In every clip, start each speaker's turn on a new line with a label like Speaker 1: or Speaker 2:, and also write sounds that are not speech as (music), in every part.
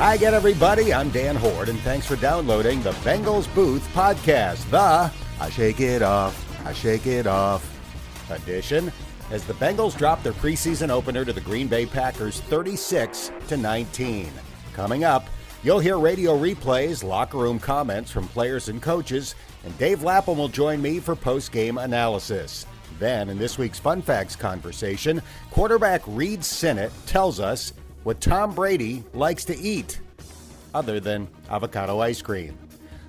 Speaker 1: Hi again, everybody. I'm Dan Hoard, and thanks for downloading the Bengals Booth podcast, the I Shake It Off, I Shake It Off edition, as the Bengals drop their preseason opener to the Green Bay Packers 36 to 19. Coming up, you'll hear radio replays, locker room comments from players and coaches, and Dave Lapham will join me for post-game analysis. Then, in this week's Fun Facts conversation, quarterback Reid Sinnett tells us what Tom Brady likes to eat, other than avocado ice cream.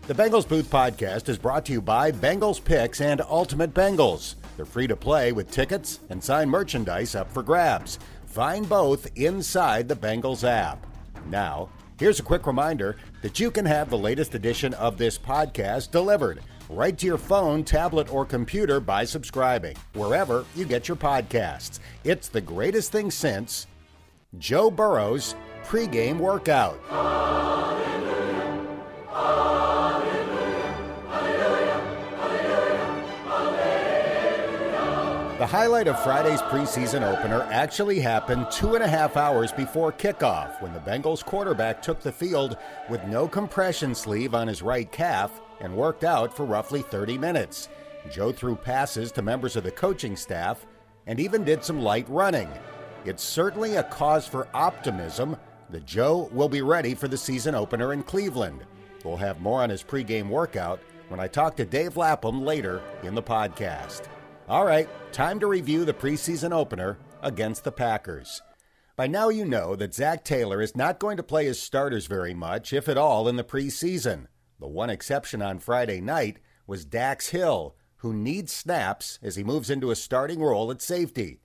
Speaker 1: The Bengals Booth podcast is brought to you by Bengals Picks and Ultimate Bengals. They're free to play with tickets and signed merchandise up for grabs. Find both inside the Bengals app. Now, here's a quick reminder that you can have the latest edition of this podcast delivered right to your phone, tablet, or computer by subscribing wherever you get your podcasts. It's the greatest thing since Joe Burrow's pregame workout. The highlight of Friday's preseason opener actually happened two and a half hours before kickoff when the Bengals quarterback took the field with no compression sleeve on his right calf and worked out for roughly 30 minutes. Joe threw passes to members of the coaching staff and even did some light running. It's certainly a cause for optimism that Joe will be ready for the season opener in Cleveland. We'll have more on his pregame workout when I talk to Dave Lapham later in the podcast. All right, time to review the preseason opener against the Packers. By now, you know that Zac Taylor is not going to play his starters very much, if at all, in the preseason. The one exception on Friday night was Dax Hill, who needs snaps as he moves into a starting role at safety.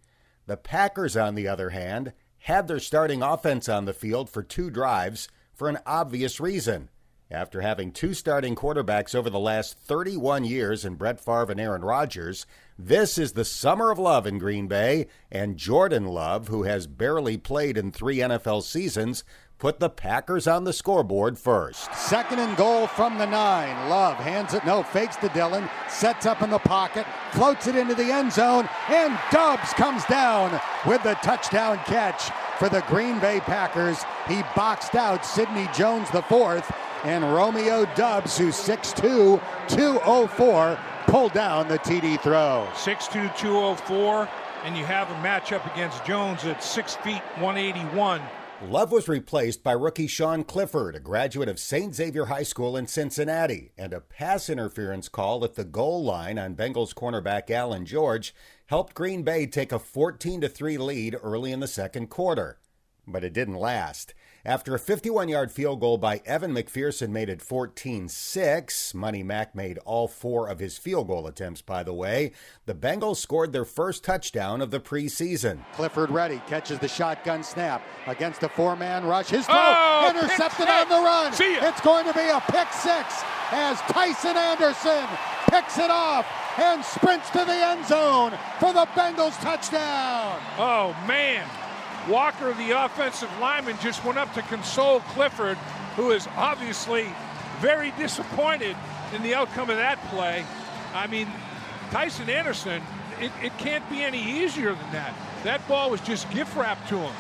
Speaker 1: The Packers, on the other hand, had their starting offense on the field for two drives for an obvious reason. After having two starting quarterbacks over the last 31 years in Brett Favre and Aaron Rodgers, this is the summer of love in Green Bay, and Jordan Love, who has barely played in three NFL seasons, put the Packers on the scoreboard first.
Speaker 2: Second and goal from the nine. Love hands it, no, fakes to Dillon, sets up in the pocket, floats it into the end zone, and Doubs comes down with the touchdown catch for the Green Bay Packers. He boxed out Sidney Jones the fourth, and Romeo Doubs, who's 6'2, 204, pulled down the TD throw.
Speaker 3: 6'2, 204, and you have a matchup against Jones at 6 feet 181.
Speaker 1: Love was replaced by rookie Sean Clifford, a graduate of St. Xavier High School in Cincinnati, and a pass interference call at the goal line on Bengals cornerback Allan George helped Green Bay take a 14 3 lead early in the second quarter. But it didn't last. After a 51 yard field goal by Evan McPherson made it 14 6, Money Mac made all four of his field goal attempts, by the way, the Bengals scored their first touchdown of the preseason.
Speaker 2: Clifford ready, catches the shotgun snap against a four man rush. His throw
Speaker 3: Oh,
Speaker 2: intercepted on the run.
Speaker 3: See.
Speaker 2: It's going to be a pick six as Tycen Anderson picks it off and sprints to the end zone for the Bengals touchdown.
Speaker 3: Oh, man. Walker, the offensive lineman, just went up to console Clifford, who is obviously very disappointed in the outcome of that play. I mean, Tycen Anderson, it, it can't be any easier than that. That ball was just gift wrapped to him.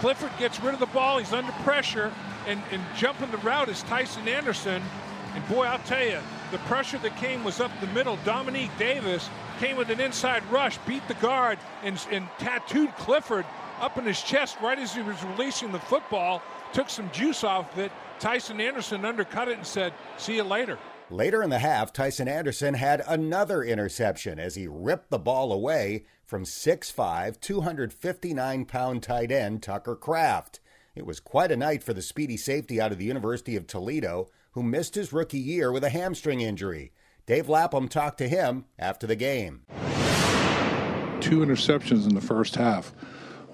Speaker 3: Clifford gets rid of the ball, he's under pressure, and, and jumping the route is Tycen Anderson. And boy, I'll tell you, the pressure that came was up the middle. Domenique Davis came with an inside rush, beat the guard, and, and tattooed Clifford up in his chest right as he was releasing the football, took some juice off of it. Tycen Anderson undercut it and said, See you later.
Speaker 1: Later in the half, Tycen Anderson had another interception as he ripped the ball away from 6'5, 259 pound tight end Tucker Kraft. It was quite a night for the speedy safety out of the University of Toledo, who missed his rookie year with a hamstring injury. Dave Lapham talked to him after the game.
Speaker 4: Two interceptions in the first half.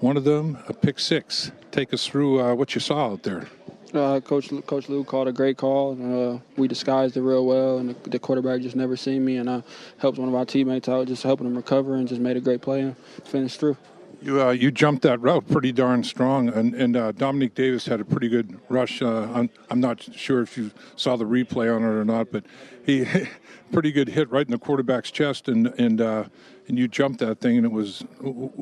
Speaker 4: One of them, a pick six. Take us through uh, what you saw out there.
Speaker 5: Uh, Coach Coach Lou called a great call. Uh, we disguised it real well, and the, the, quarterback just never seen me, and I helped one of our teammates out, just helping him recover, and just made a great play and finished through.
Speaker 4: You uh, you jumped that route pretty darn strong, and and uh, Domenique Davis had a pretty good rush. Uh, I'm, I'm not sure if you saw the replay on it or not, but he (laughs) pretty good hit right in the quarterback's chest, and and uh, and you jumped that thing, and it was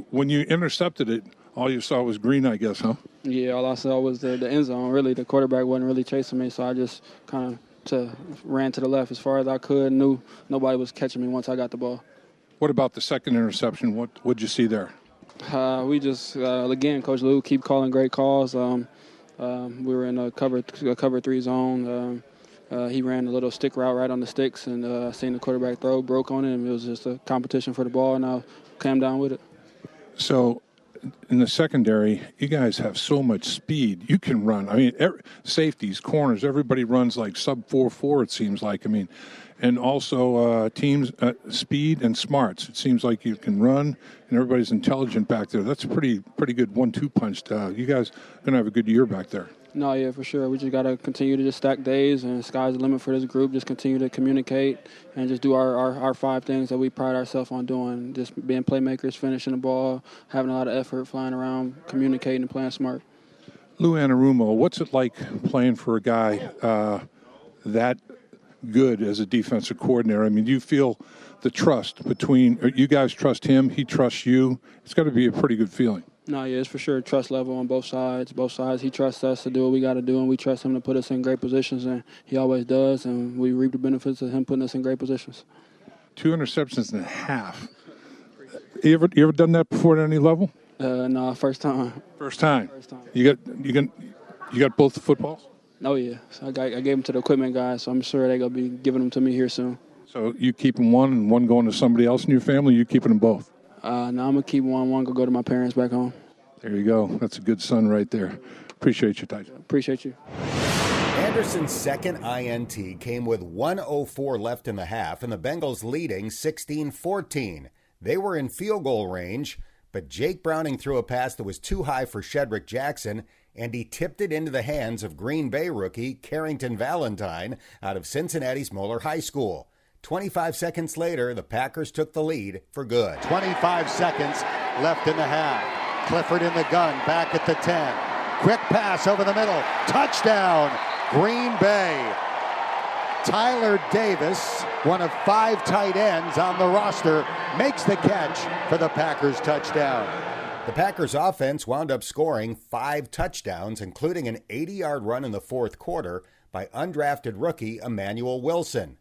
Speaker 4: when you intercepted it all you saw was green, I guess, huh?
Speaker 5: Yeah, all I saw was the, the end zone. Really, the quarterback wasn't really chasing me, so I just kind of to ran to the left as far as I could. Knew nobody was catching me once I got the ball.
Speaker 4: What about the second interception? What what'd you see there?
Speaker 5: Uh, we just uh, again, Coach Lou keep calling great calls. Um, uh, we were in a cover a cover three zone. Um, uh, he ran a little stick route right on the sticks, and uh, seen the quarterback throw, broke on it, and it was just a competition for the ball, and I came down with it.
Speaker 4: So, in the secondary, you guys have so much speed. You can run. I mean, every, safeties, corners, everybody runs like sub four four. It seems like. I mean, and also uh, teams uh, speed and smarts. It seems like you can run, and everybody's intelligent back there. That's a pretty pretty good one two punch. Uh, you guys gonna have a good year back there.
Speaker 5: No, yeah, for sure. We just got to continue to just stack days, and sky's the limit for this group. Just continue to communicate and just do our, our, our five things that we pride ourselves on doing. Just being playmakers, finishing the ball, having a lot of effort, flying around, communicating, and playing smart.
Speaker 4: Lou Anarumo, what's it like playing for a guy uh, that good as a defensive coordinator? I mean, do you feel the trust between you guys trust him, he trusts you? It's got to be a pretty good feeling.
Speaker 5: No, yeah, it's for sure trust level on both sides. Both sides, he trusts us to do what we got to do, and we trust him to put us in great positions, and he always does, and we reap the benefits of him putting us in great positions.
Speaker 4: Two interceptions and a half. You ever you ever done that before at any level?
Speaker 5: Uh, no, first time.
Speaker 4: First time.
Speaker 5: First time.
Speaker 4: You got you got you got both the footballs.
Speaker 5: Oh yeah, so I, got, I gave them to the equipment guys, so I'm sure they're gonna be giving them to me here soon.
Speaker 4: So you keeping one and one going to somebody else in your family. You keeping them both.
Speaker 5: Uh, now I'm gonna keep one. One go go to my parents back home.
Speaker 4: There you go. That's a good son right there. Appreciate you, Tycen.
Speaker 5: Appreciate you.
Speaker 1: Anderson's second INT came with 104 left in the half, and the Bengals leading 16 14. They were in field goal range, but Jake Browning threw a pass that was too high for Shedrick Jackson, and he tipped it into the hands of Green Bay rookie Carrington Valentine out of Cincinnati's Moeller High School. 25 seconds later, the Packers took the lead for good.
Speaker 2: 25 seconds left in the half. Clifford in the gun, back at the 10. Quick pass over the middle. Touchdown, Green Bay. Tyler Davis, one of five tight ends on the roster, makes the catch for the Packers touchdown.
Speaker 1: The Packers offense wound up scoring five touchdowns, including an 80 yard run in the fourth quarter by undrafted rookie Emmanuel Wilson.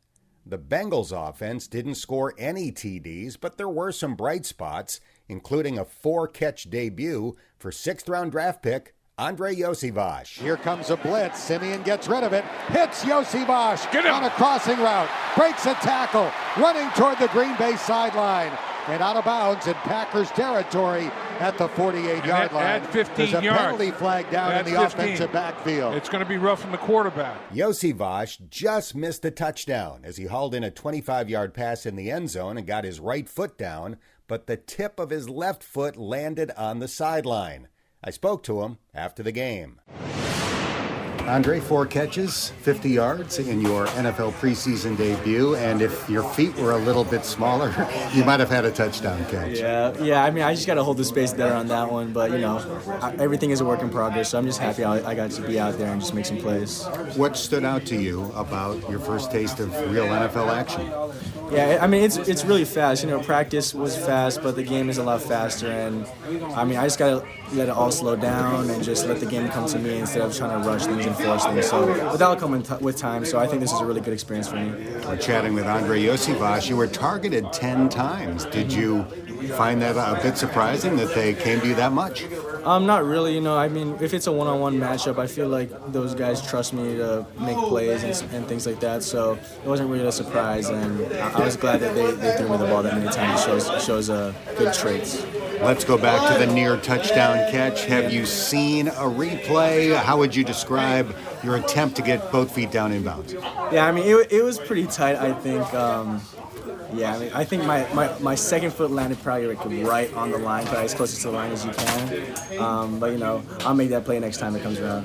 Speaker 1: The Bengals offense didn't score any TDs, but there were some bright spots, including a four catch debut for sixth round draft pick Andre Iosivas.
Speaker 2: Here comes a blitz. Siemian gets rid of it. Hits Iosivas
Speaker 3: Get him.
Speaker 2: on a crossing route. Breaks a tackle. Running toward the Green Bay sideline. And out of bounds in Packers territory at the 48 yard
Speaker 3: Add-
Speaker 2: line.
Speaker 3: add 15
Speaker 2: There's a
Speaker 3: yards.
Speaker 2: penalty flag down
Speaker 3: Add
Speaker 2: in the
Speaker 3: 15.
Speaker 2: offensive backfield.
Speaker 3: It's going to be rough on the quarterback.
Speaker 1: Iosivas just missed a touchdown as he hauled in a 25 yard pass in the end zone and got his right foot down, but the tip of his left foot landed on the sideline. I spoke to him after the game. Andre, four catches, 50 yards in your NFL preseason debut, and if your feet were a little bit smaller, (laughs) you might have had a touchdown catch.
Speaker 6: Yeah, yeah. I mean, I just got to hold the space better on that one. But you know, everything is a work in progress. So I'm just happy I, I got to be out there and just make some plays.
Speaker 1: What stood out to you about your first taste of real NFL action?
Speaker 6: Yeah, I mean, it's it's really fast. You know, practice was fast, but the game is a lot faster. And I mean, I just got to let it all slow down and just let the game come to me instead of trying to rush things and force things. So, but that'll come t- with time. So I think this is a really good experience for me.
Speaker 1: We're chatting with Andre Iosivas. You were targeted 10 times. Did you find that a bit surprising that they came to you that much?
Speaker 6: Um, not really. You know, I mean, if it's a one-on-one matchup, I feel like those guys trust me to make plays and, and things like that. So it wasn't really a surprise, and I, was glad that they, they threw me the ball that many times. It shows shows uh, good traits.
Speaker 1: Let's go back to the near touchdown catch. Have you seen a replay? How would you describe your attempt to get both feet down in bounds?
Speaker 6: Yeah, I mean, it, it was pretty tight. I think. Um, yeah, I mean, I think my, my, my second foot landed probably like right on the line, probably as close to the line as you can. Um, but you know, I'll make that play next time it comes around.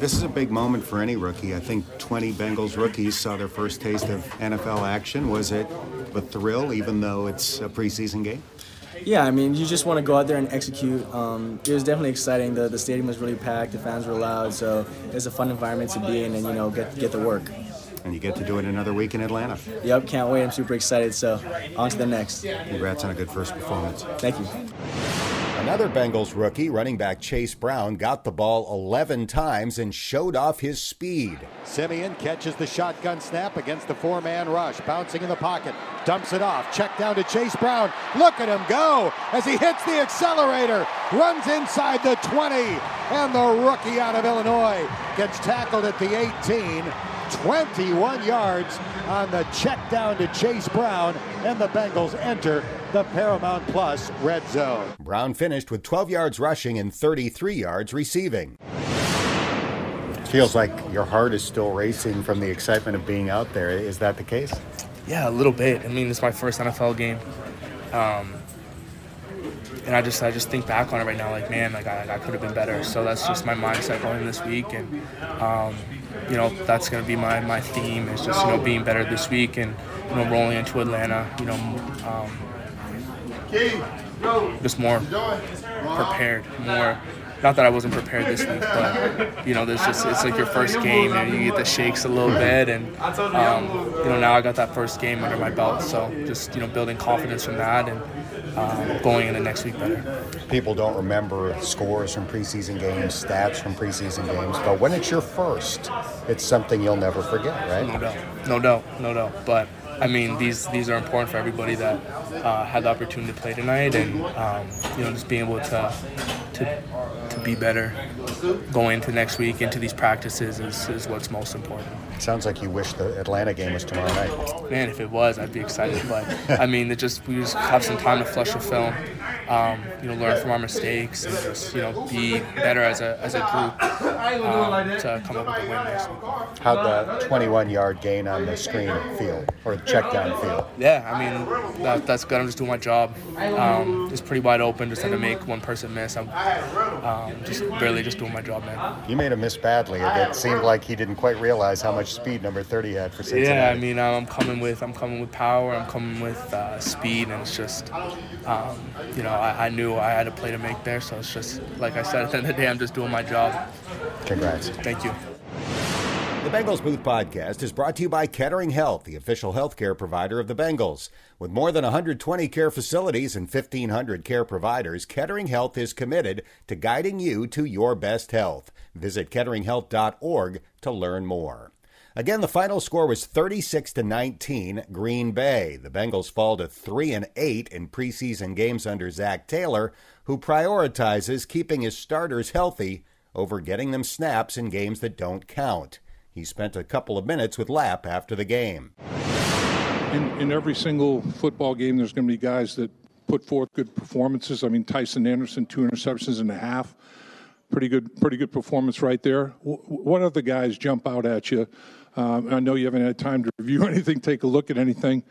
Speaker 1: This is a big moment for any rookie. I think 20 Bengals rookies saw their first taste of NFL action. Was it a thrill, even though it's a preseason game?
Speaker 6: Yeah, I mean, you just want to go out there and execute. Um, it was definitely exciting. The, the stadium was really packed. The fans were loud, so it was a fun environment to be in, and you know, get get the work.
Speaker 1: And you get to do it another week in Atlanta.
Speaker 6: Yep, can't wait. I'm super excited. So, on to the next.
Speaker 1: Congrats on a good first performance.
Speaker 6: Thank you.
Speaker 1: Another Bengals rookie, running back Chase Brown, got the ball 11 times and showed off his speed.
Speaker 2: Siemian catches the shotgun snap against the four man rush, bouncing in the pocket, dumps it off, check down to Chase Brown. Look at him go as he hits the accelerator, runs inside the 20, and the rookie out of Illinois gets tackled at the 18. 21 yards on the check down to Chase Brown, and the Bengals enter the Paramount Plus red zone.
Speaker 1: Brown finished with 12 yards rushing and 33 yards receiving. Feels like your heart is still racing from the excitement of being out there. Is that the case?
Speaker 7: Yeah, a little bit. I mean, it's my first NFL game. Um, and I just I just think back on it right now, like man, like I, I could have been better. So that's just my mindset going this week, and um, you know that's going to be my, my theme is just you know being better this week and you know rolling into Atlanta, you know, um, just more prepared, more. Not that I wasn't prepared this week, but you know, there's just it's like your first game and you get the shakes a little bit, and um, you know now I got that first game under my belt, so just you know building confidence from that and um, going into next week better.
Speaker 1: People don't remember scores from preseason games, stats from preseason games, but when it's your first, it's something you'll never forget, right?
Speaker 7: No doubt, no doubt, no doubt. But I mean, these these are important for everybody that uh, had the opportunity to play tonight, and um, you know, just being able to to to be better going into next week into these practices is, is what's most important.
Speaker 1: Sounds like you wish the Atlanta game was tomorrow night.
Speaker 7: Man, if it was, I'd be excited. But I mean, it just we just have some time to flush the film, um, you know, learn from our mistakes, and just you know be better as a as a group um, to come up with a win next week.
Speaker 1: How'd the 21-yard gain on the screen feel, or the check down feel?
Speaker 7: Yeah, I mean that, that's good. I'm just doing my job. Um, just pretty wide open. Just had to make one person miss. I'm um, just barely just doing my job, man.
Speaker 1: You made him miss badly. It seemed like he didn't quite realize how much speed number 30 had for Cincinnati.
Speaker 7: Yeah, I mean, I'm coming with I'm coming with power. I'm coming with uh, speed, and it's just, um, you know, I, I, knew I had a play to make there. So it's just like I said, (laughs) at the end of the day, I'm just doing my job.
Speaker 1: Congrats.
Speaker 7: Thank you.
Speaker 1: The Bengals Booth Podcast is brought to you by Kettering Health, the official healthcare provider of the Bengals. With more than 120 care facilities and 1,500 care providers, Kettering Health is committed to guiding you to your best health. Visit ketteringhealth.org to learn more. Again, the final score was 36 to 19 Green Bay. The Bengals fall to 3 and 8 in preseason games under Zac Taylor, who prioritizes keeping his starters healthy over getting them snaps in games that don't count. He spent a couple of minutes with Lap after the game.
Speaker 4: In, in every single football game, there's going to be guys that put forth good performances. I mean, Tycen Anderson, two interceptions and a half pretty good, pretty good performance right there. What other guys jump out at you? Um, I know you haven't had time to review (laughs) anything, take a look at anything.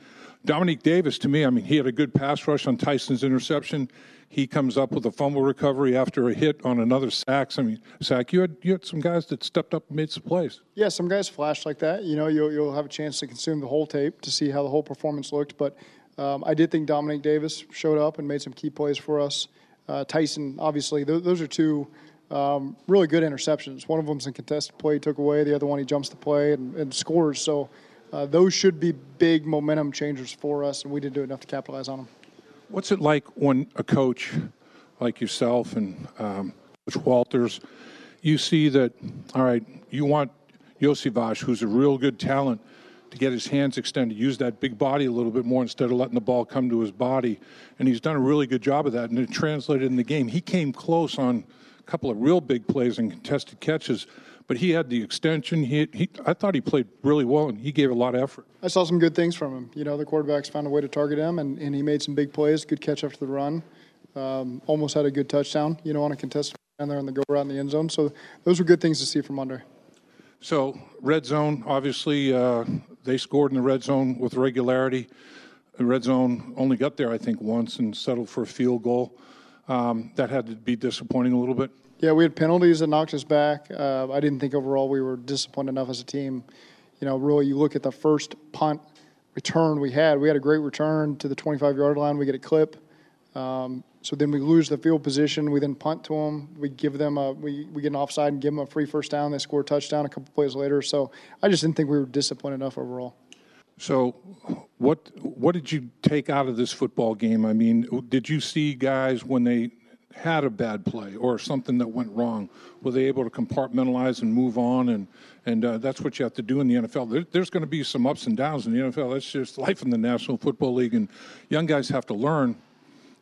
Speaker 4: Domenique Davis, to me, I mean, he had a good pass rush on Tycen's interception. He comes up with a fumble recovery after a hit on another sack. I mean, sack. You had you had some guys that stepped up and made some plays.
Speaker 8: Yeah, some guys flashed like that. You know, you'll you'll have a chance to consume the whole tape to see how the whole performance looked. But um, I did think Domenique Davis showed up and made some key plays for us. Uh, Tycen, obviously, th- those are two um, really good interceptions. One of them's in contested play, he took away. The other one, he jumps the play and, and scores. So uh, those should be big momentum changers for us, and we didn't do enough to capitalize on them.
Speaker 4: What's it like when a coach like yourself and um, Coach Walters, you see that, all right, you want Iosivas, who's a real good talent, to get his hands extended, use that big body a little bit more instead of letting the ball come to his body. And he's done a really good job of that, and it translated in the game. He came close on – couple of real big plays and contested catches. But he had the extension. He, he, I thought he played really well, and he gave a lot of effort.
Speaker 8: I saw some good things from him. You know, the quarterbacks found a way to target him, and, and he made some big plays. Good catch after the run. Um, almost had a good touchdown. You know, on a contested down there on the go around the end zone. So those were good things to see from under.
Speaker 4: So red zone, obviously, uh, they scored in the red zone with regularity. The red zone only got there, I think, once and settled for a field goal um, that had to be disappointing a little bit.
Speaker 8: Yeah, we had penalties that knocked us back. Uh, I didn't think overall we were disciplined enough as a team. You know, really, you look at the first punt return we had. We had a great return to the 25 yard line. We get a clip. Um, so then we lose the field position. We then punt to them. We give them a we, we get an offside and give them a free first down. They score a touchdown a couple plays later. So I just didn't think we were disciplined enough overall.
Speaker 4: So, what what did you take out of this football game? I mean, did you see guys when they had a bad play or something that went wrong? Were they able to compartmentalize and move on? And and uh, that's what you have to do in the NFL. There, there's going to be some ups and downs in the NFL. That's just life in the National Football League, and young guys have to learn.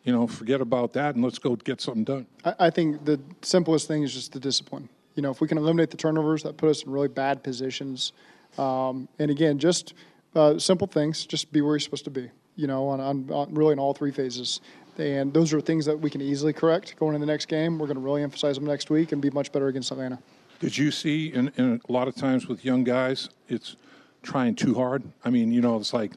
Speaker 4: You know, forget about that and let's go get something done.
Speaker 8: I, I think the simplest thing is just the discipline. You know, if we can eliminate the turnovers, that put us in really bad positions. Um, and again, just uh, simple things. Just be where you're supposed to be. You know, on, on, on really in all three phases. And those are things that we can easily correct going into the next game. We're going to really emphasize them next week and be much better against Atlanta.
Speaker 4: Did you see in, in a lot of times with young guys, it's trying too hard? I mean, you know, it's like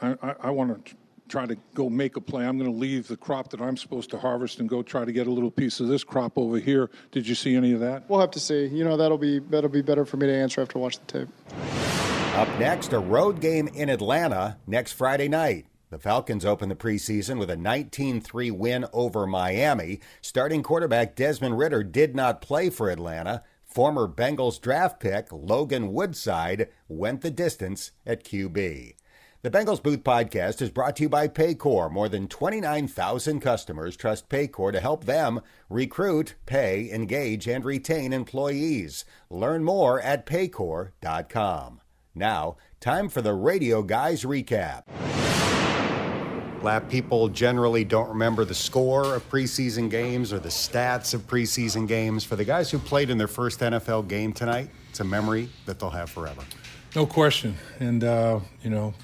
Speaker 4: I, I, I want to try to go make a play. I'm going to leave the crop that I'm supposed to harvest and go try to get a little piece of this crop over here. Did you see any of that?
Speaker 8: We'll have to see. You know, that'll be that'll be better for me to answer after I watch the tape.
Speaker 1: Up next, a road game in Atlanta next Friday night. The Falcons open the preseason with a 19 3 win over Miami. Starting quarterback Desmond Ridder did not play for Atlanta. Former Bengals draft pick Logan Woodside went the distance at QB. The Bengals Booth podcast is brought to you by Paycor. More than 29,000 customers trust Paycor to help them recruit, pay, engage, and retain employees. Learn more at paycor.com. Now, time for the Radio Guys recap. Lap people generally don't remember the score of preseason games or the stats of preseason games. For the guys who played in their first NFL game tonight, it's a memory that they'll have forever.
Speaker 4: No question. And, uh, you know,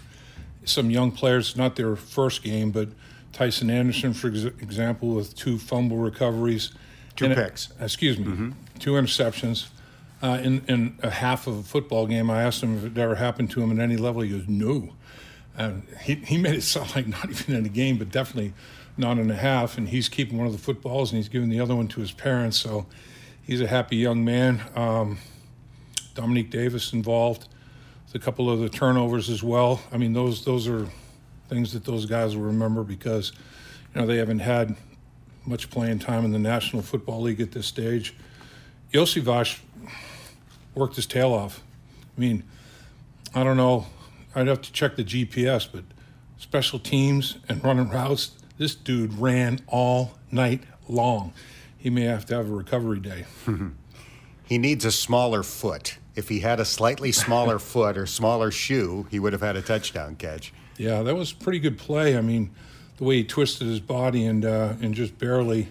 Speaker 4: some young players, not their first game, but Tycen Anderson, for ex- example, with two fumble recoveries.
Speaker 1: Two
Speaker 4: and,
Speaker 1: picks.
Speaker 4: excuse me, mm-hmm. two interceptions. Uh, in, in a half of a football game, I asked him if it ever happened to him at any level. He goes, no. And he, he made it (laughs) sound like not even in a game, but definitely not in a half. And he's keeping one of the footballs and he's giving the other one to his parents. So he's a happy young man. Um, Domenique Davis involved, a couple of the turnovers as well. I mean, those those are things that those guys will remember because you know they haven't had much playing time in the National Football League at this stage. Iosivas worked his tail off. I mean, I don't know I'd have to check the GPS, but special teams and running routes, this dude ran all night long. He may have to have a recovery day. (laughs)
Speaker 1: he needs a smaller foot. If he had a slightly smaller (laughs) foot or smaller shoe, he would have had a touchdown catch.
Speaker 4: Yeah, that was pretty good play. I mean, the way he twisted his body and uh, and just barely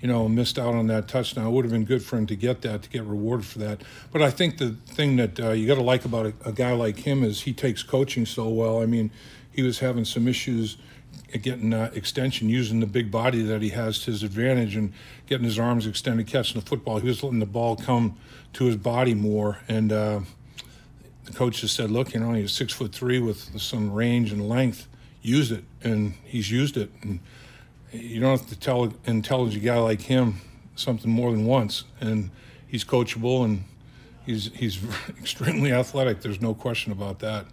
Speaker 4: you know, missed out on that touchdown. It would have been good for him to get that, to get rewarded for that. But I think the thing that uh, you got to like about a, a, guy like him is he takes coaching so well. I mean, he was having some issues getting uh, extension, using the big body that he has to his advantage, and getting his arms extended, catching the football. He was letting the ball come to his body more, and uh, the coach just said, "Look, you know, he's six foot three with some range and length. Use it," and he's used it. And you don't have to tell an intelligent guy like him something more than once. And he's coachable and he's he's (laughs) extremely athletic. There's no question about that.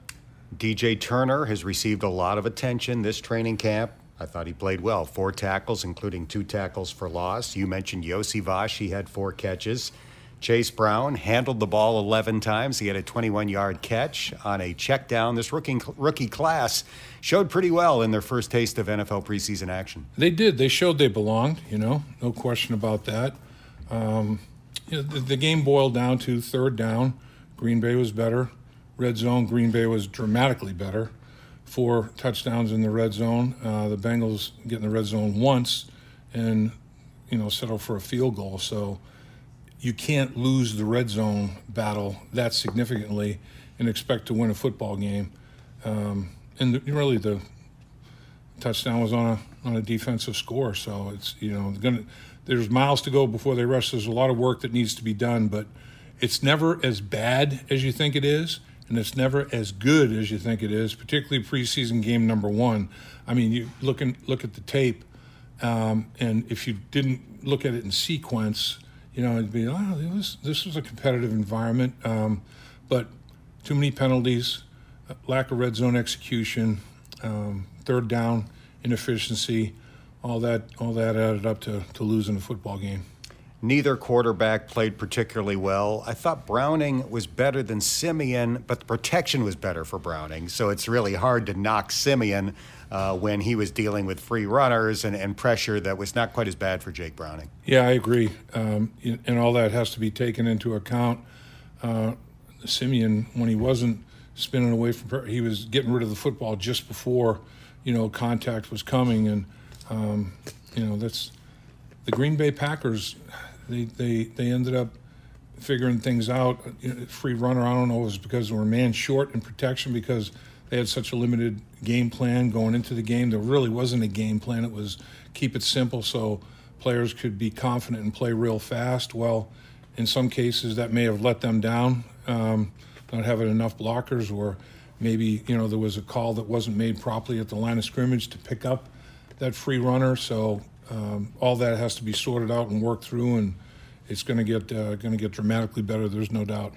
Speaker 1: DJ Turner has received a lot of attention this training camp. I thought he played well. Four tackles, including two tackles for loss. You mentioned Iosivas. He had four catches. Chase Brown handled the ball 11 times. He had a 21 yard catch on a check down. This rookie, rookie class showed pretty well in their first taste of NFL preseason action.
Speaker 4: They did. They showed they belonged, you know, no question about that. Um, you know, the, the, game boiled down to third down. Green Bay was better. Red zone, Green Bay was dramatically better. Four touchdowns in the red zone. Uh, the Bengals get in the red zone once and, you know, settle for a field goal. So, you can't lose the red zone battle that significantly and expect to win a football game. Um, and the, really, the touchdown was on a on a defensive score, so it's you know gonna. There's miles to go before they rush. There's a lot of work that needs to be done, but it's never as bad as you think it is, and it's never as good as you think it is. Particularly preseason game number one. I mean, you look and look at the tape, um, and if you didn't look at it in sequence, you know, it'd be, oh, was, this was a competitive environment, um, but too many penalties, lack of red zone execution, um, third down inefficiency, all that, all that added up to, to losing a football game.
Speaker 1: Neither quarterback played particularly well. I thought Browning was better than Siemian, but the protection was better for Browning. So it's really hard to knock Siemian uh, when he was dealing with free runners and, and, pressure that was not quite as bad for Jake Browning.
Speaker 4: Yeah, I agree. Um, and all that has to be taken into account. Uh, Siemian, when he wasn't spinning away from, he was getting rid of the football just before, you know, contact was coming. And, um, you know, that's the Green Bay Packers, they, they, they ended up figuring things out. Free runner, I don't know, it was because they were man short in protection because – they had such a limited game plan going into the game. There really wasn't a game plan. It was keep it simple so players could be confident and play real fast. Well, in some cases, that may have let them down, um, not having enough blockers, or maybe you know there was a call that wasn't made properly at the line of scrimmage to pick up that free runner. So um, all that has to be sorted out and worked through, and it's going to get uh, going to get dramatically better. There's no doubt.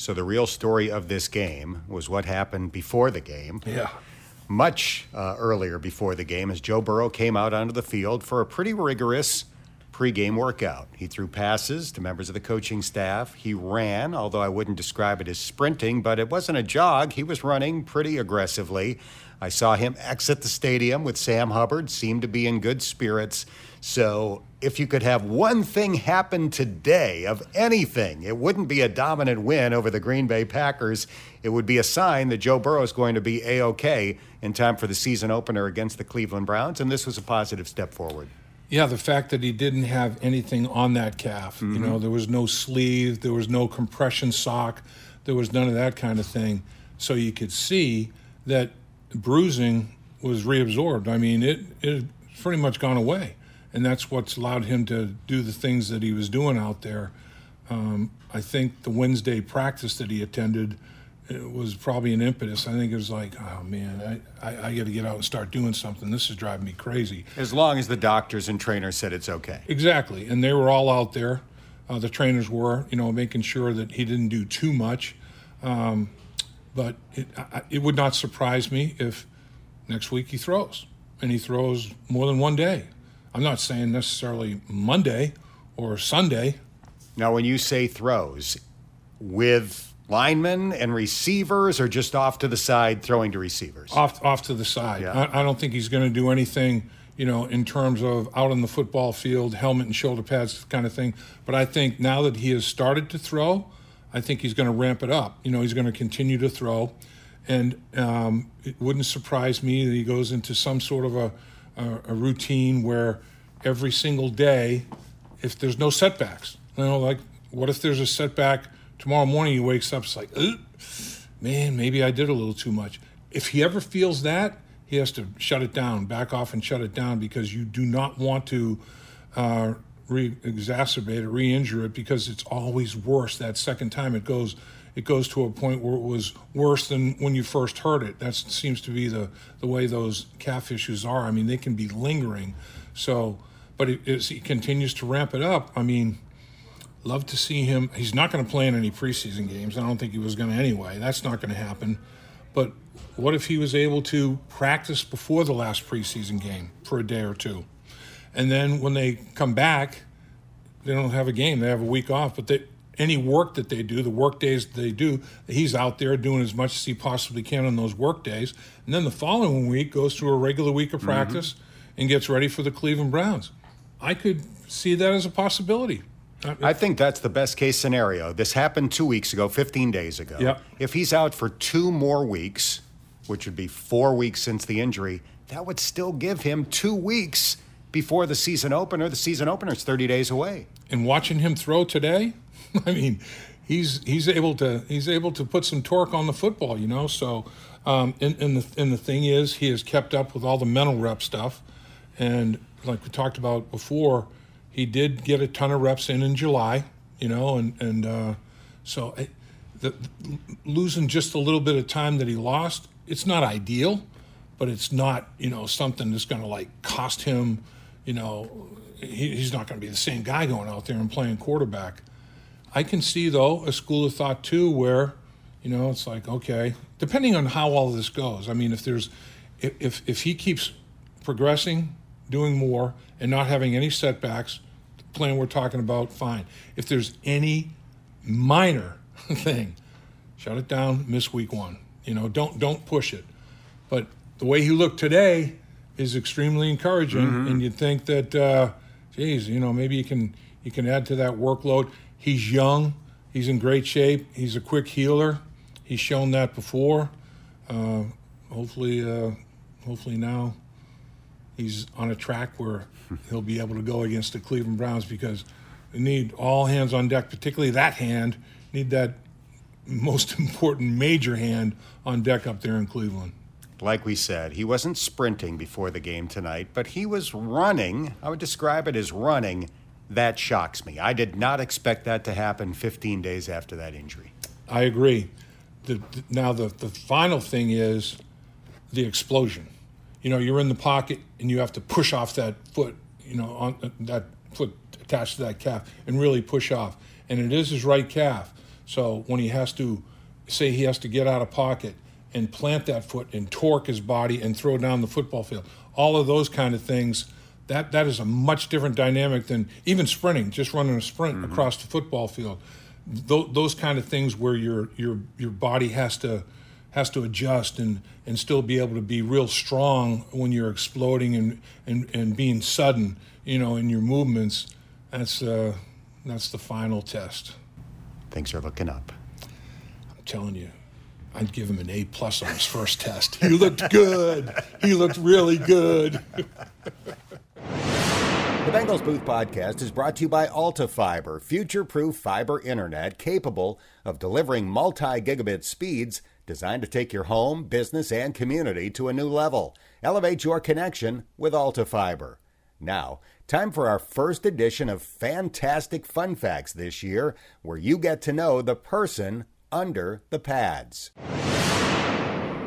Speaker 1: So the real story of this game was what happened before the game.
Speaker 4: Yeah.
Speaker 1: Much uh, earlier before the game, as Joe Burrow came out onto the field for a pretty rigorous pregame workout. He threw passes to members of the coaching staff. He ran, although I wouldn't describe it as sprinting, but it wasn't a jog. He was running pretty aggressively. I saw him exit the stadium with Sam Hubbard, seemed to be in good spirits. So, if you could have one thing happen today of anything, it wouldn't be a dominant win over the Green Bay Packers. It would be a sign that Joe Burrow is going to be A OK in time for the season opener against the Cleveland Browns. And this was a positive step forward.
Speaker 4: Yeah, the fact that he didn't have anything on that calf. Mm-hmm. You know, there was no sleeve, there was no compression sock, there was none of that kind of thing. So you could see that bruising was reabsorbed. I mean, it it pretty much gone away and that's what's allowed him to do the things that he was doing out there. Um, I think the Wednesday practice that he attended was probably an impetus. I think it was like, oh man, I, I, I got to get out and start doing something. This is driving me crazy.
Speaker 1: As long as the doctors and trainers said it's okay.
Speaker 4: Exactly, and they were all out there. Uh, the trainers were, you know, making sure that he didn't do too much. Um, but it, I, it would not surprise me if next week he throws, and he throws more than one day. I'm not saying necessarily Monday or Sunday.
Speaker 1: Now, when you say throws, with linemen and receivers, or just off to the side throwing to receivers?
Speaker 4: Off, off to the side. Yeah. I, I don't think he's going to do anything, you know, in terms of out on the football field, helmet and shoulder pads kind of thing. But I think now that he has started to throw, I think he's going to ramp it up. You know, he's going to continue to throw. And um, it wouldn't surprise me that he goes into some sort of a a, a routine where every single day, if there's no setbacks, you know, like what if there's a setback tomorrow morning? He wakes up, it's like, man, maybe I did a little too much. If he ever feels that, he has to shut it down, back off and shut it down because you do not want to uh, re exacerbate it, re injure it because it's always worse that second time it goes it goes to a point where it was worse than when you first heard it. That seems to be the, the way those calf issues are. I mean, they can be lingering. So, but it, he continues to ramp it up, I mean, love to see him. He's not going to play in any preseason games. I don't think he was going to anyway. That's not going to happen. But what if he was able to practice before the last preseason game for a day or two? And then when they come back, they don't have a game. They have a week off, but they, any work that they do, the work days they do, he's out there doing as much as he possibly can on those work days. And then the following week goes through a regular week of mm-hmm. practice mm-hmm. and gets ready for the Cleveland Browns. I could see that as a possibility.
Speaker 1: I think that's the best case scenario. This happened two weeks ago, 15 days ago.
Speaker 4: Yep.
Speaker 1: If he's out for two more weeks, which would be four weeks since the injury, that would still give him two weeks before the season opener. The season opener is 30 days away.
Speaker 4: And watching him throw today, (laughs) I mean, he's he's able to he's able to put some torque on the football, you know. So, um, and, and the and the thing is, he has kept up with all the mental rep stuff, and like we talked about before, he did get a ton of reps in in July, you know, and and uh, so I, the, losing just a little bit of time that he lost, it's not ideal, but it's not you know something that's going to like cost him, you know. He, he's not going to be the same guy going out there and playing quarterback. I can see though a school of thought too where, you know, it's like okay, depending on how all this goes. I mean, if there's, if if he keeps progressing, doing more, and not having any setbacks, plan we're talking about, fine. If there's any minor (laughs) thing, shut it down, miss week one. You know, don't don't push it. But the way he looked today is extremely encouraging, mm-hmm. and you'd think that, uh, geez, you know, maybe you can you can add to that workload. He's young, he's in great shape, he's a quick healer. He's shown that before. Uh, hopefully, uh, hopefully now he's on a track where he'll be able to go against the Cleveland Browns because they need all hands on deck, particularly that hand. Need that most (laughs) important major hand on deck up there in Cleveland.
Speaker 1: Like we said, he wasn't sprinting before the game tonight, but he was running. I would describe it as running. That shocks me. I did not expect that to happen 15 days after that injury.
Speaker 4: I agree. The, the, now, the, the final thing is the explosion. You know, you're in the pocket and you have to push off that foot, you know, on uh, that foot attached to that calf and really push off. And it is his right calf. So when he has to, say, he has to get out of pocket and plant that foot and torque his body and throw down the football field. All of those kind of things, that, that is a much different dynamic than even sprinting, just running a sprint mm-hmm. across the football field. Th- those kind of things where your, your, your body has to, has to adjust and, and still be able to be real strong when you're exploding and, and, and being sudden, you know, in your movements. That's, uh, that's the final test.
Speaker 1: Things are looking up.
Speaker 4: I'm telling you, I'd give him an A plus on his first test. He looked good. He looked really good. (laughs)
Speaker 1: The Bengals Booth podcast is brought to you by Alta Fiber, future-proof fiber internet capable of delivering multi-gigabit speeds designed to take your home, business, and community to a new level. Elevate your connection with Alta Fiber. Now, time for our first edition of Fantastic Fun Facts this year, where you get to know the person under the pads.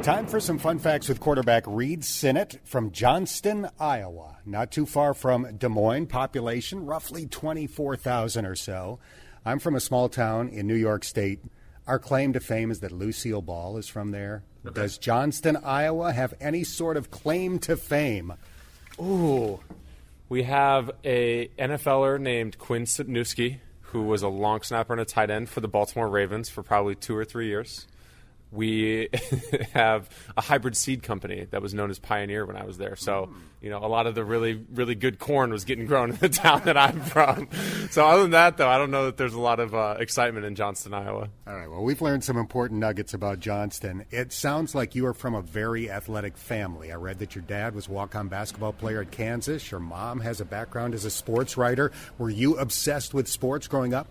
Speaker 1: Time for some fun facts with quarterback Reid Sinnett from Johnston, Iowa. Not too far from Des Moines, population roughly 24,000 or so. I'm from a small town in New York State. Our claim to fame is that Lucille Ball is from there. Okay. Does Johnston, Iowa have any sort of claim to fame?
Speaker 9: Ooh, we have a NFLer named Quinn Sypniewski, who was a long snapper and a tight end for the Baltimore Ravens for probably two or three years. We (laughs) have a hybrid seed company that was known as Pioneer when I was there. So, you know, a lot of the really, really good corn was getting grown in the (laughs) town that I'm from. So, other than that, though, I don't know that there's a lot of uh, excitement in Johnston, Iowa.
Speaker 1: All right. Well, we've learned some important nuggets about Johnston. It sounds like you are from a very athletic family. I read that your dad was walk-on basketball player at Kansas. Your mom has a background as a sports writer. Were you obsessed with sports growing up?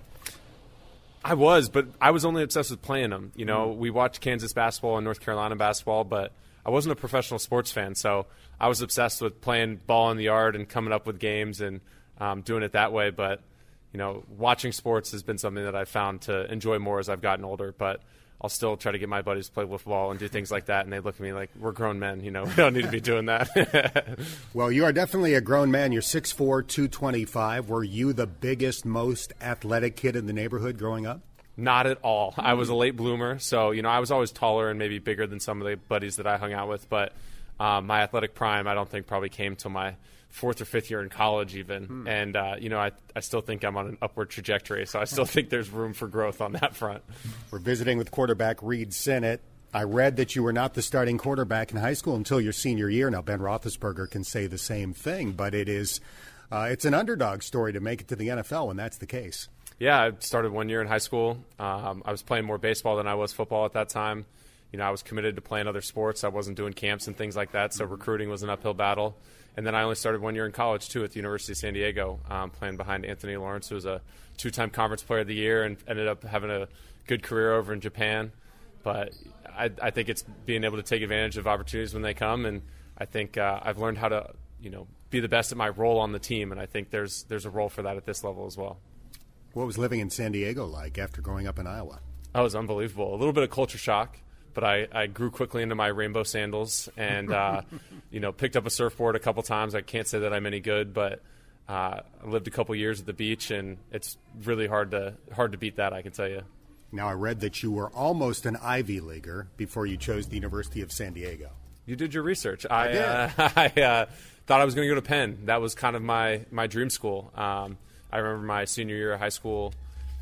Speaker 9: I was, but I was only obsessed with playing them. You know, mm. we watched Kansas basketball and North Carolina basketball, but I wasn't a professional sports fan. So I was obsessed with playing ball in the yard and coming up with games and um, doing it that way. But you know, watching sports has been something that I've found to enjoy more as I've gotten older. But I'll still try to get my buddies to play football and do things like that, and they look at me like we're grown men. You know, (laughs) we don't need to be doing that. (laughs)
Speaker 1: well, you are definitely a grown man. You're 6'4", 225. Were you the biggest, most athletic kid in the neighborhood growing up?
Speaker 9: Not at all. I was a late bloomer, so you know I was always taller and maybe bigger than some of the buddies that I hung out with. But um, my athletic prime, I don't think probably came till my fourth or fifth year in college even hmm. and uh, you know I, I still think i'm on an upward trajectory so i still think there's room for growth on that front
Speaker 1: we're visiting with quarterback reid sinnett I read that you were not the starting quarterback in high school until your senior year. Now Ben Roethlisberger can say the same thing, but it is uh, it's an underdog story to make it to the NFL when that's the case.
Speaker 9: Yeah, I started one year in high school. Um, I was playing more baseball than I was football at that time. You know, I was committed to playing other sports. I wasn't doing camps and things like that, so mm-hmm. recruiting was an uphill battle. And then I only started one year in college too at the University of San Diego, um, playing behind Anthony Lawrence, who was a two-time Conference Player of the Year and ended up having a good career over in Japan. But I, I think it's being able to take advantage of opportunities when they come, and I think uh, I've learned how to, you know, be the best at my role on the team, and I think there's there's a role for that at this level as well.
Speaker 1: What was living in San Diego like after growing up in Iowa?
Speaker 9: That was unbelievable. A little bit of culture shock but I, I grew quickly into my rainbow sandals and uh, (laughs) you know picked up a surfboard a couple times. I can't say that I'm any good, but uh, I lived a couple years at the beach, and it's really hard to hard to beat that. I can tell you.
Speaker 1: Now I read that you were almost an Ivy leaguer before you chose the University of San Diego.
Speaker 9: You did your research. I,
Speaker 1: I,
Speaker 9: uh, (laughs) I uh, thought I was going to go to Penn. That was kind of my my dream school. Um, I remember my senior year of high school,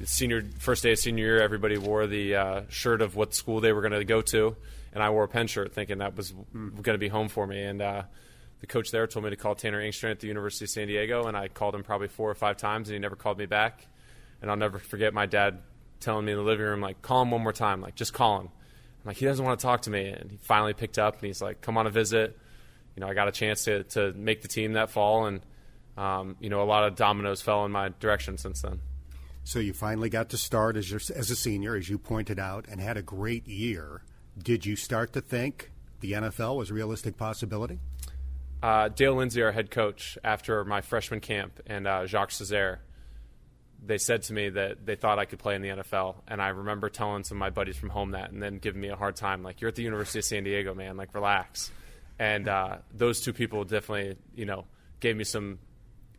Speaker 9: senior first day of senior year, everybody wore the uh, shirt of what school they were going to go to, and I wore a Penn shirt, thinking that was mm. going to be home for me. And uh, the coach there told me to call Tanner Engstrand at the University of San Diego, and I called him probably four or five times, and he never called me back. And I'll never forget my dad telling me in the living room, like, call him one more time, like, just call him. I'm like, he doesn't want to talk to me. And he finally picked up, and he's like, come on a visit. You know, I got a chance to, to make the team that fall, and, um, you know, a lot of dominoes fell in my direction since then.
Speaker 1: So you finally got to start as, your, as a senior, as you pointed out, and had a great year. Did you start to think the NFL was a realistic possibility?
Speaker 9: uh, Dale Lindsey, our head coach, after my freshman camp, and uh, Jacques Cesaire, they said to me that they thought I could play in the NFL. And I remember telling some of my buddies from home that, and then giving me a hard time, like, "You're at the University of San Diego, man. Like, relax." And uh, those two people definitely, you know, gave me some,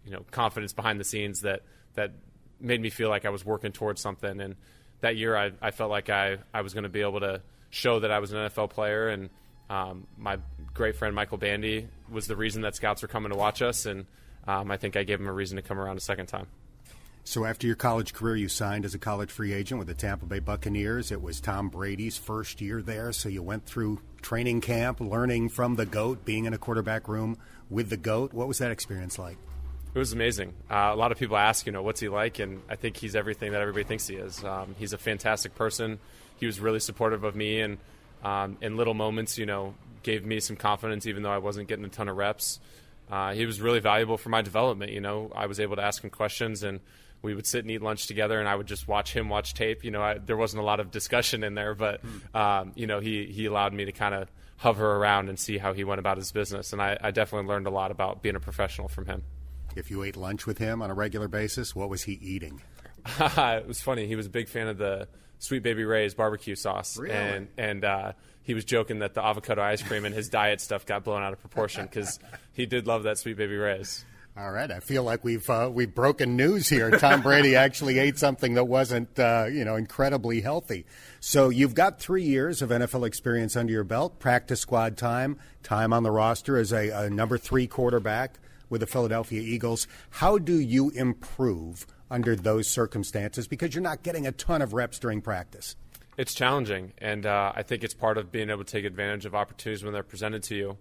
Speaker 9: you know, confidence behind the scenes that that made me feel like I was working towards something. And that year, I, I felt like I I was going to be able to show that I was an NFL player and um, my great friend Michael Bandy was the reason that scouts were coming to watch us, and um, I think I gave him a reason to come around a second time.
Speaker 1: So after your college career, you signed as a college free agent with the Tampa Bay Buccaneers. It was Tom Brady's first year there, so you went through training camp, learning from the GOAT, being in a quarterback room with the GOAT. What was that experience like?
Speaker 9: It was amazing. Uh, a lot of people ask, you know, what's he like? And I think he's everything that everybody thinks he is. Um, he's a fantastic person. He was really supportive of me, and um, in little moments, you know, gave me some confidence, even though I wasn't getting a ton of reps. Uh, he was really valuable for my development. You know, I was able to ask him questions, and we would sit and eat lunch together, and I would just watch him watch tape. You know, I, there wasn't a lot of discussion in there, but um, you know, he he allowed me to kind of hover around and see how he went about his business, and I, I definitely learned a lot about being a professional from him.
Speaker 1: If you ate lunch with him on a regular basis, what was he eating? (laughs)
Speaker 9: it was funny. He was a big fan of the Sweet Baby Ray's barbecue sauce,
Speaker 1: really?
Speaker 9: and and uh, he was joking that the avocado ice cream and his diet stuff got blown out of proportion because he did love that Sweet Baby Ray's.
Speaker 1: All right, I feel like we've uh, we've broken news here. Tom Brady actually ate something that wasn't uh, you know incredibly healthy. So you've got three years of NFL experience under your belt, practice squad time, time on the roster as a, a number three quarterback with the Philadelphia Eagles. How do you improve under those circumstances because you're not getting a ton of reps during practice.
Speaker 9: It's challenging, and uh, I think it's part of being able to take advantage of opportunities when they're presented to you.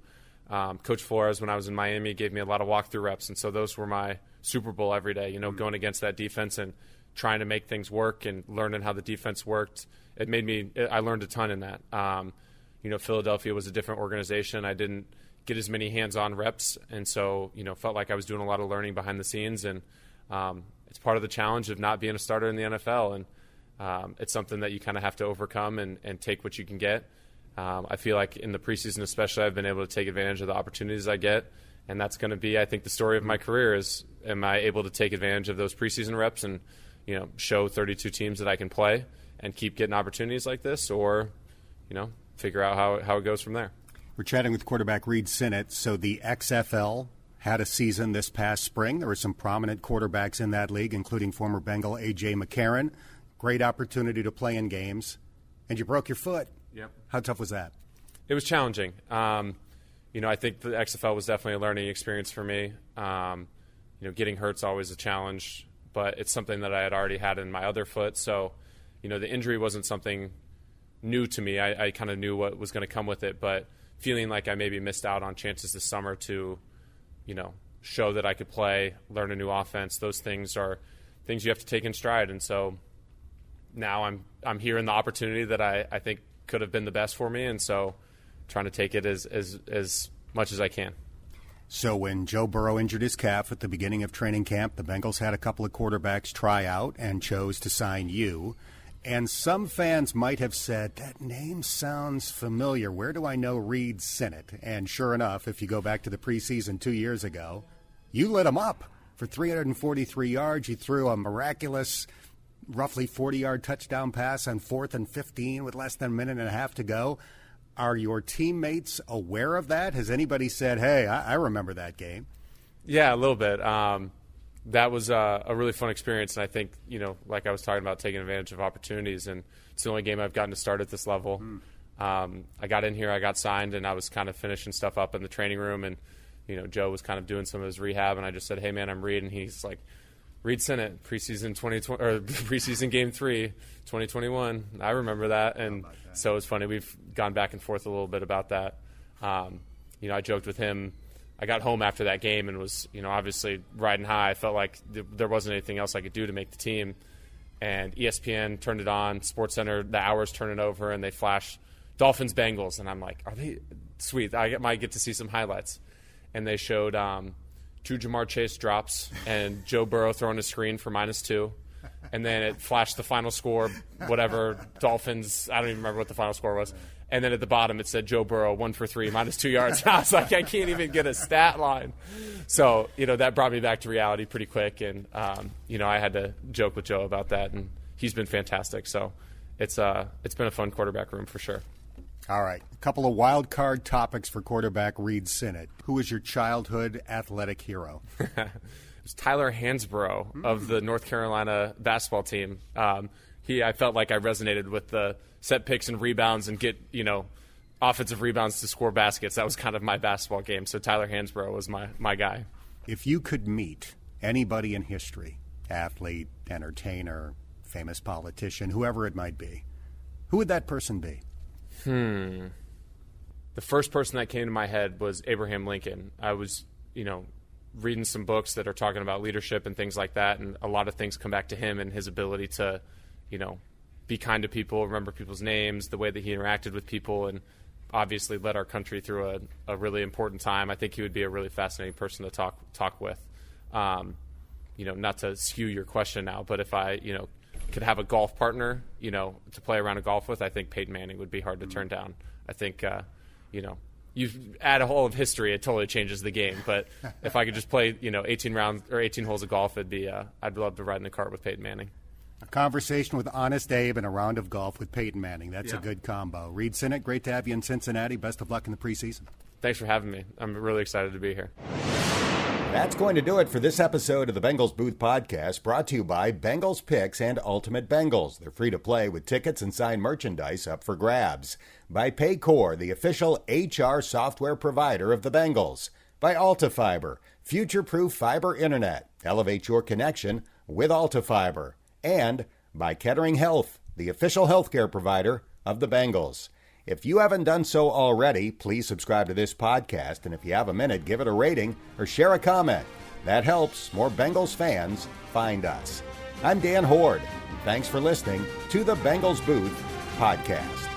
Speaker 9: Um, Coach Flores, when I was in Miami, gave me a lot of walkthrough reps, and so those were my Super Bowl every day. You know, mm-hmm. going against that defense and trying to make things work and learning how the defense worked. It made me. I learned a ton in that. Um, you know, Philadelphia was a different organization. I didn't get as many hands-on reps, and so you know, felt like I was doing a lot of learning behind the scenes and. Um, it's part of the challenge of not being a starter in the NFL, and um, it's something that you kind of have to overcome and, and take what you can get. Um, I feel like in the preseason, especially, I've been able to take advantage of the opportunities I get, and that's going to be, I think, the story of my career is: am I able to take advantage of those preseason reps and you know show 32 teams that I can play and keep getting opportunities like this, or you know figure out how how it goes from there.
Speaker 1: We're chatting with quarterback Reid Sinnett. So the XFL had a season this past spring. There were some prominent quarterbacks in that league, including former Bengal A.J. McCarron. Great opportunity to play in games, and you broke your foot.
Speaker 9: Yep.
Speaker 1: How tough was that?
Speaker 9: It was challenging. Um, you know, I think the XFL was definitely a learning experience for me. Um, you know, getting hurt's always a challenge, but it's something that I had already had in my other foot. So, you know, the injury wasn't something new to me. I, I kind of knew what was going to come with it, but feeling like I maybe missed out on chances this summer to you know, show that I could play, learn a new offense. Those things are things you have to take in stride. And so now I'm I'm here in the opportunity that I, I think could have been the best for me, and so trying to take it as as as much as I can.
Speaker 1: So when Joe Burrow injured his calf at the beginning of training camp, the Bengals had a couple of quarterbacks try out and chose to sign you. And some fans might have said, that name sounds familiar. Where do I know Reid Sinnett? And sure enough, if you go back to the preseason two years ago, you lit him up for 343 yards. You threw a miraculous, roughly 40 yard touchdown pass on fourth and 15 with less than a minute and a half to go. Are your teammates aware of that? Has anybody said, hey, I, I remember that game?
Speaker 9: Yeah, a little bit. Um, that was uh, a really fun experience. And I think, you know, like I was talking about, taking advantage of opportunities. And it's the only game I've gotten to start at this level. Mm. Um, I got in here, I got signed, and I was kind of finishing stuff up in the training room. And, you know, Joe was kind of doing some of his rehab. And I just said, hey, man, I'm Reid. And he's like, Reid Sinnett, preseason 2020 or (laughs) preseason game three, 2021. I remember that, and so it's funny. We've gone back and forth a little bit about that. Um, you know, I joked with him. I got home after that game and was, you know, obviously riding high. I felt like th- there wasn't anything else I could do to make the team. And ESPN turned it on, Sports Center, the hours turn it over, and they flash Dolphins Bengals, and I'm like, are they sweet? I might get to see some highlights. And they showed um, two Ja'Marr Chase drops and (laughs) Joe Burrow throwing a screen for minus two. And then it flashed the final score, whatever, Dolphins, I don't even remember what the final score was. And then at the bottom it said Joe Burrow, one for three, minus two yards. (laughs) I was like, I can't even get a stat line. So, you know, that brought me back to reality pretty quick. And, um, you know, I had to joke with Joe about that. And he's been fantastic. So it's, uh, it's been a fun quarterback room for sure.
Speaker 1: All right. A couple of wild card topics for quarterback Reid Sinnett. Who is your childhood athletic hero? (laughs)
Speaker 9: it was Tyler Hansbrough of the North Carolina basketball team. Um, he, I felt like I resonated with the set picks and rebounds and get, you know, offensive rebounds to score baskets. That was kind of my basketball game. So Tyler Hansbrough was my, my guy.
Speaker 1: If you could meet anybody in history, athlete, entertainer, famous politician, whoever it might be, who would that person be?
Speaker 9: Hmm. The first person that came to my head was Abraham Lincoln. I was, you know, reading some books that are talking about leadership and things like that, and a lot of things come back to him and his ability to, you know, be kind to people, remember people's names, the way that he interacted with people, and obviously led our country through a, a really important time. I think he would be a really fascinating person to talk talk with. Um, you know, not to skew your question now, but if I, you know, could have a golf partner, you know, to play around a golf with, I think Peyton Manning would be hard to turn down. I think, uh, you know, you add a whole of history, it totally changes the game. But (laughs) if I could just play, you know, 18 rounds or 18 holes of golf, it'd be, uh, I'd love to ride in the cart with Peyton Manning.
Speaker 1: A conversation with Honest Abe and a round of golf with Peyton Manning. That's
Speaker 9: Yeah.
Speaker 1: a good combo. Reid Sinnett, great to have you in Cincinnati. Best of luck in the preseason.
Speaker 9: Thanks for having me. I'm really excited to be here.
Speaker 1: That's going to do it for this episode of the Bengals Booth Podcast, brought to you by Bengals Picks and Ultimate Bengals. They're free to play with tickets and signed merchandise up for grabs. By Paycor, the official HR software provider of the Bengals. By altafiber, future proof fiber internet. Elevate your connection with altafiber. And by Kettering Health, the official healthcare provider of the Bengals. If you haven't done so already, please subscribe to this podcast, and if you have a minute, give it a rating or share a comment. That helps more Bengals fans find us. I'm Dan Hoard. Thanks for listening to the Bengals Booth Podcast.